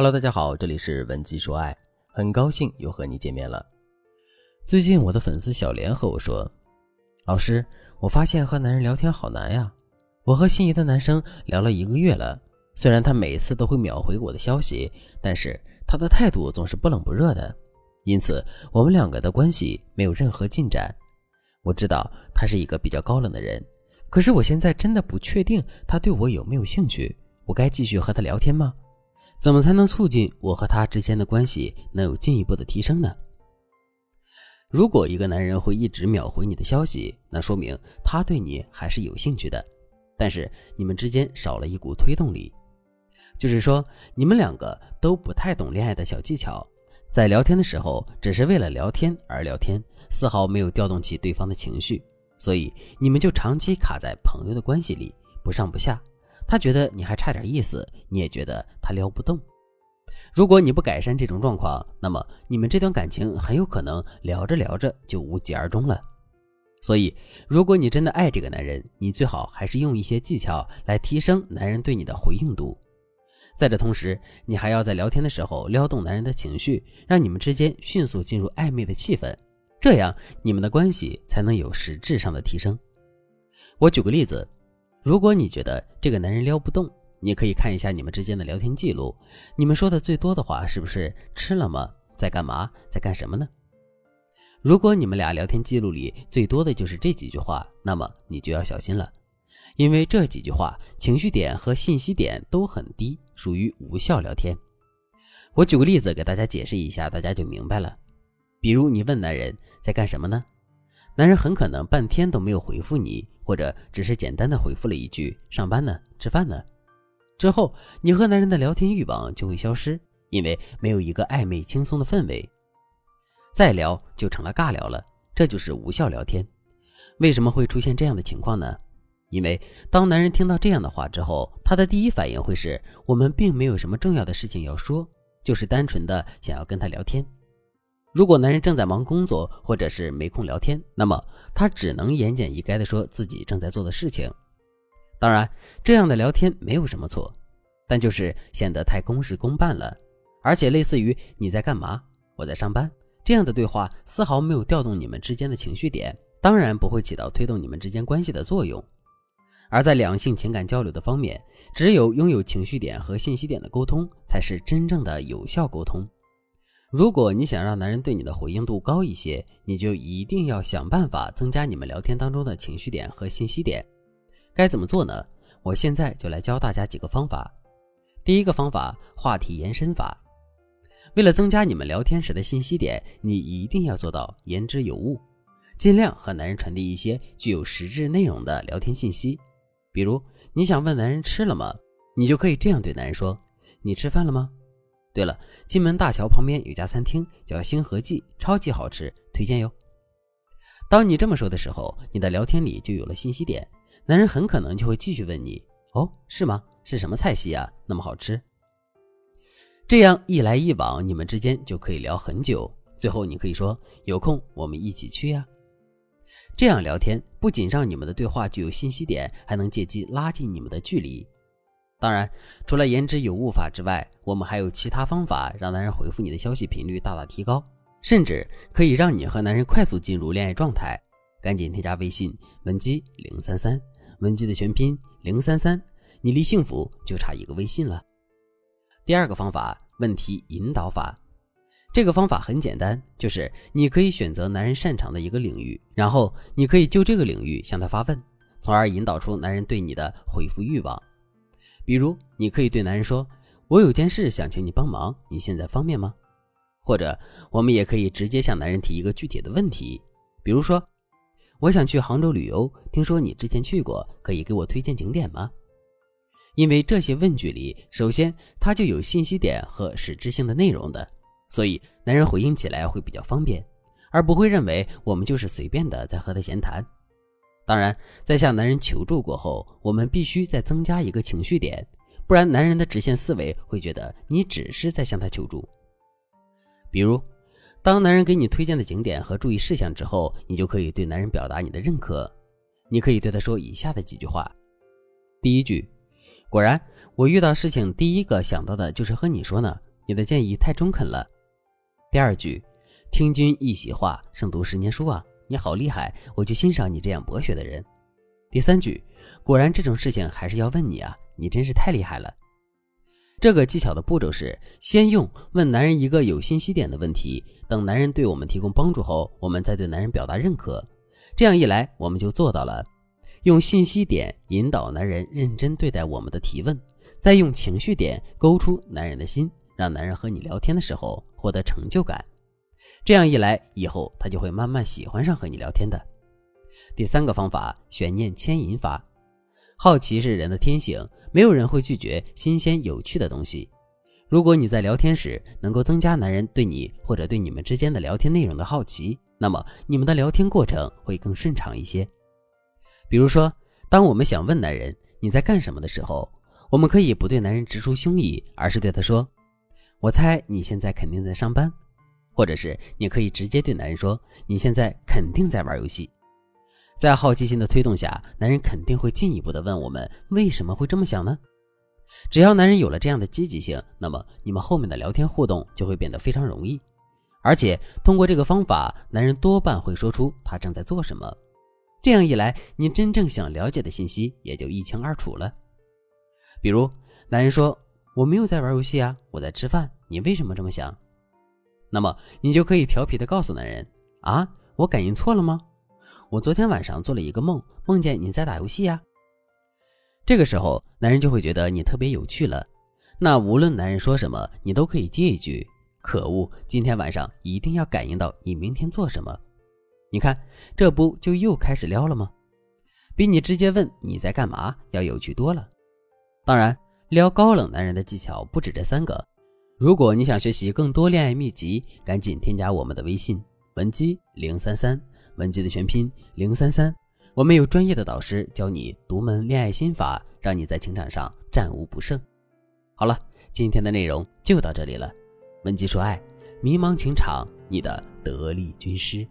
Hello，大家好，这里是文姬说爱，很高兴又和你见面了。最近我的粉丝小莲和我说：“老师，我发现和男人聊天好难呀。我和心仪的男生聊了一个月了，虽然他每次都会秒回我的消息，但是他的态度总是不冷不热的，因此我们两个的关系没有任何进展。我知道他是一个比较高冷的人，可是我现在真的不确定他对我有没有兴趣，我该继续和他聊天吗？”怎么才能促进我和他之间的关系能有进一步的提升呢？如果一个男人会一直秒回你的消息，那说明他对你还是有兴趣的，但是你们之间少了一股推动力，就是说你们两个都不太懂恋爱的小技巧，在聊天的时候只是为了聊天而聊天，丝毫没有调动起对方的情绪，所以你们就长期卡在朋友的关系里，不上不下。他觉得你还差点意思，你也觉得他撩不动。如果你不改善这种状况，那么你们这段感情很有可能聊着聊着就无疾而终了。所以，如果你真的爱这个男人，你最好还是用一些技巧来提升男人对你的回应度。在这同时，你还要在聊天的时候撩动男人的情绪，让你们之间迅速进入暧昧的气氛，这样你们的关系才能有实质上的提升。我举个例子。如果你觉得这个男人撩不动，你可以看一下你们之间的聊天记录，你们说的最多的话是不是吃了吗？在干嘛？在干什么呢？如果你们俩聊天记录里最多的就是这几句话，那么你就要小心了，因为这几句话情绪点和信息点都很低，属于无效聊天。我举个例子给大家解释一下，大家就明白了。比如你问男人在干什么呢？男人很可能半天都没有回复你。或者只是简单的回复了一句“上班呢，吃饭呢”，之后你和男人的聊天欲望就会消失，因为没有一个暧昧轻松的氛围，再聊就成了尬聊了，这就是无效聊天。为什么会出现这样的情况呢？因为当男人听到这样的话之后，他的第一反应会是我们并没有什么重要的事情要说，就是单纯的想要跟他聊天。如果男人正在忙工作，或者是没空聊天，那么他只能言简意赅地说自己正在做的事情。当然，这样的聊天没有什么错，但就是显得太公事公办了，而且类似于“你在干嘛？我在上班”这样的对话，丝毫没有调动你们之间的情绪点，当然不会起到推动你们之间关系的作用。而在两性情感交流的方面，只有拥有情绪点和信息点的沟通，才是真正的有效沟通。如果你想让男人对你的回应度高一些，你就一定要想办法增加你们聊天当中的情绪点和信息点。该怎么做呢？我现在就来教大家几个方法。第一个方法，话题延伸法。为了增加你们聊天时的信息点，你一定要做到言之有物，尽量和男人传递一些具有实质内容的聊天信息。比如，你想问男人吃了吗？你就可以这样对男人说：“你吃饭了吗？”对了，金门大桥旁边有家餐厅叫星河记，超级好吃，推荐哟。当你这么说的时候，你的聊天里就有了信息点，男人很可能就会继续问你：“哦，是吗？是什么菜系啊？那么好吃？”这样一来一往，你们之间就可以聊很久。最后你可以说：“有空我们一起去呀。”这样聊天不仅让你们的对话具有信息点，还能借机拉近你们的距离。当然，除了言之有物法之外，我们还有其他方法让男人回复你的消息频率大大提高，甚至可以让你和男人快速进入恋爱状态。赶紧添加微信文姬零三三，文姬的全拼零三三，你离幸福就差一个微信了。第二个方法，问题引导法。这个方法很简单，就是你可以选择男人擅长的一个领域，然后你可以就这个领域向他发问，从而引导出男人对你的回复欲望。比如，你可以对男人说：“我有件事想请你帮忙，你现在方便吗？”或者，我们也可以直接向男人提一个具体的问题，比如说：“我想去杭州旅游，听说你之前去过，可以给我推荐景点吗？”因为这些问句里，首先它就有信息点和实质性的内容的，所以男人回应起来会比较方便，而不会认为我们就是随便的在和他闲谈。当然，在向男人求助过后，我们必须再增加一个情绪点，不然男人的直线思维会觉得你只是在向他求助。比如，当男人给你推荐的景点和注意事项之后，你就可以对男人表达你的认可。你可以对他说以下的几句话：第一句，果然，我遇到事情第一个想到的就是和你说呢。你的建议太中肯了。第二句，听君一席话，胜读十年书啊！你好厉害，我就欣赏你这样博学的人。第三句，果然这种事情还是要问你啊，你真是太厉害了。这个技巧的步骤是：先用问男人一个有信息点的问题，等男人对我们提供帮助后，我们再对男人表达认可。这样一来，我们就做到了用信息点引导男人认真对待我们的提问，再用情绪点勾出男人的心。让男人和你聊天的时候获得成就感，这样一来，以后他就会慢慢喜欢上和你聊天的。第三个方法，悬念牵引法。好奇是人的天性，没有人会拒绝新鲜有趣的东西。如果你在聊天时能够增加男人对你或者对你们之间的聊天内容的好奇，那么你们的聊天过程会更顺畅一些。比如说，当我们想问男人你在干什么的时候，我们可以不对男人直抒胸臆，而是对他说。我猜你现在肯定在上班，或者是你可以直接对男人说：“你现在肯定在玩游戏。”在好奇心的推动下，男人肯定会进一步的问我们为什么会这么想呢？只要男人有了这样的积极性，那么你们后面的聊天互动就会变得非常容易。而且通过这个方法，男人多半会说出他正在做什么。这样一来，你真正想了解的信息也就一清二楚了。比如，男人说。我没有在玩游戏啊，我在吃饭。你为什么这么想？那么你就可以调皮的告诉男人啊，我感应错了吗？我昨天晚上做了一个梦，梦见你在打游戏呀。这个时候，男人就会觉得你特别有趣了。那无论男人说什么，你都可以接一句：“可恶，今天晚上一定要感应到你明天做什么。”你看，这不就又开始撩了吗？比你直接问你在干嘛要有趣多了。当然。撩高冷男人的技巧不止这三个。如果你想学习更多恋爱秘籍，赶紧添加我们的微信文姬零三三，文姬的全拼零三三。我们有专业的导师教你独门恋爱心法，让你在情场上战无不胜。好了，今天的内容就到这里了。文姬说爱，迷茫情场，你的得力军师。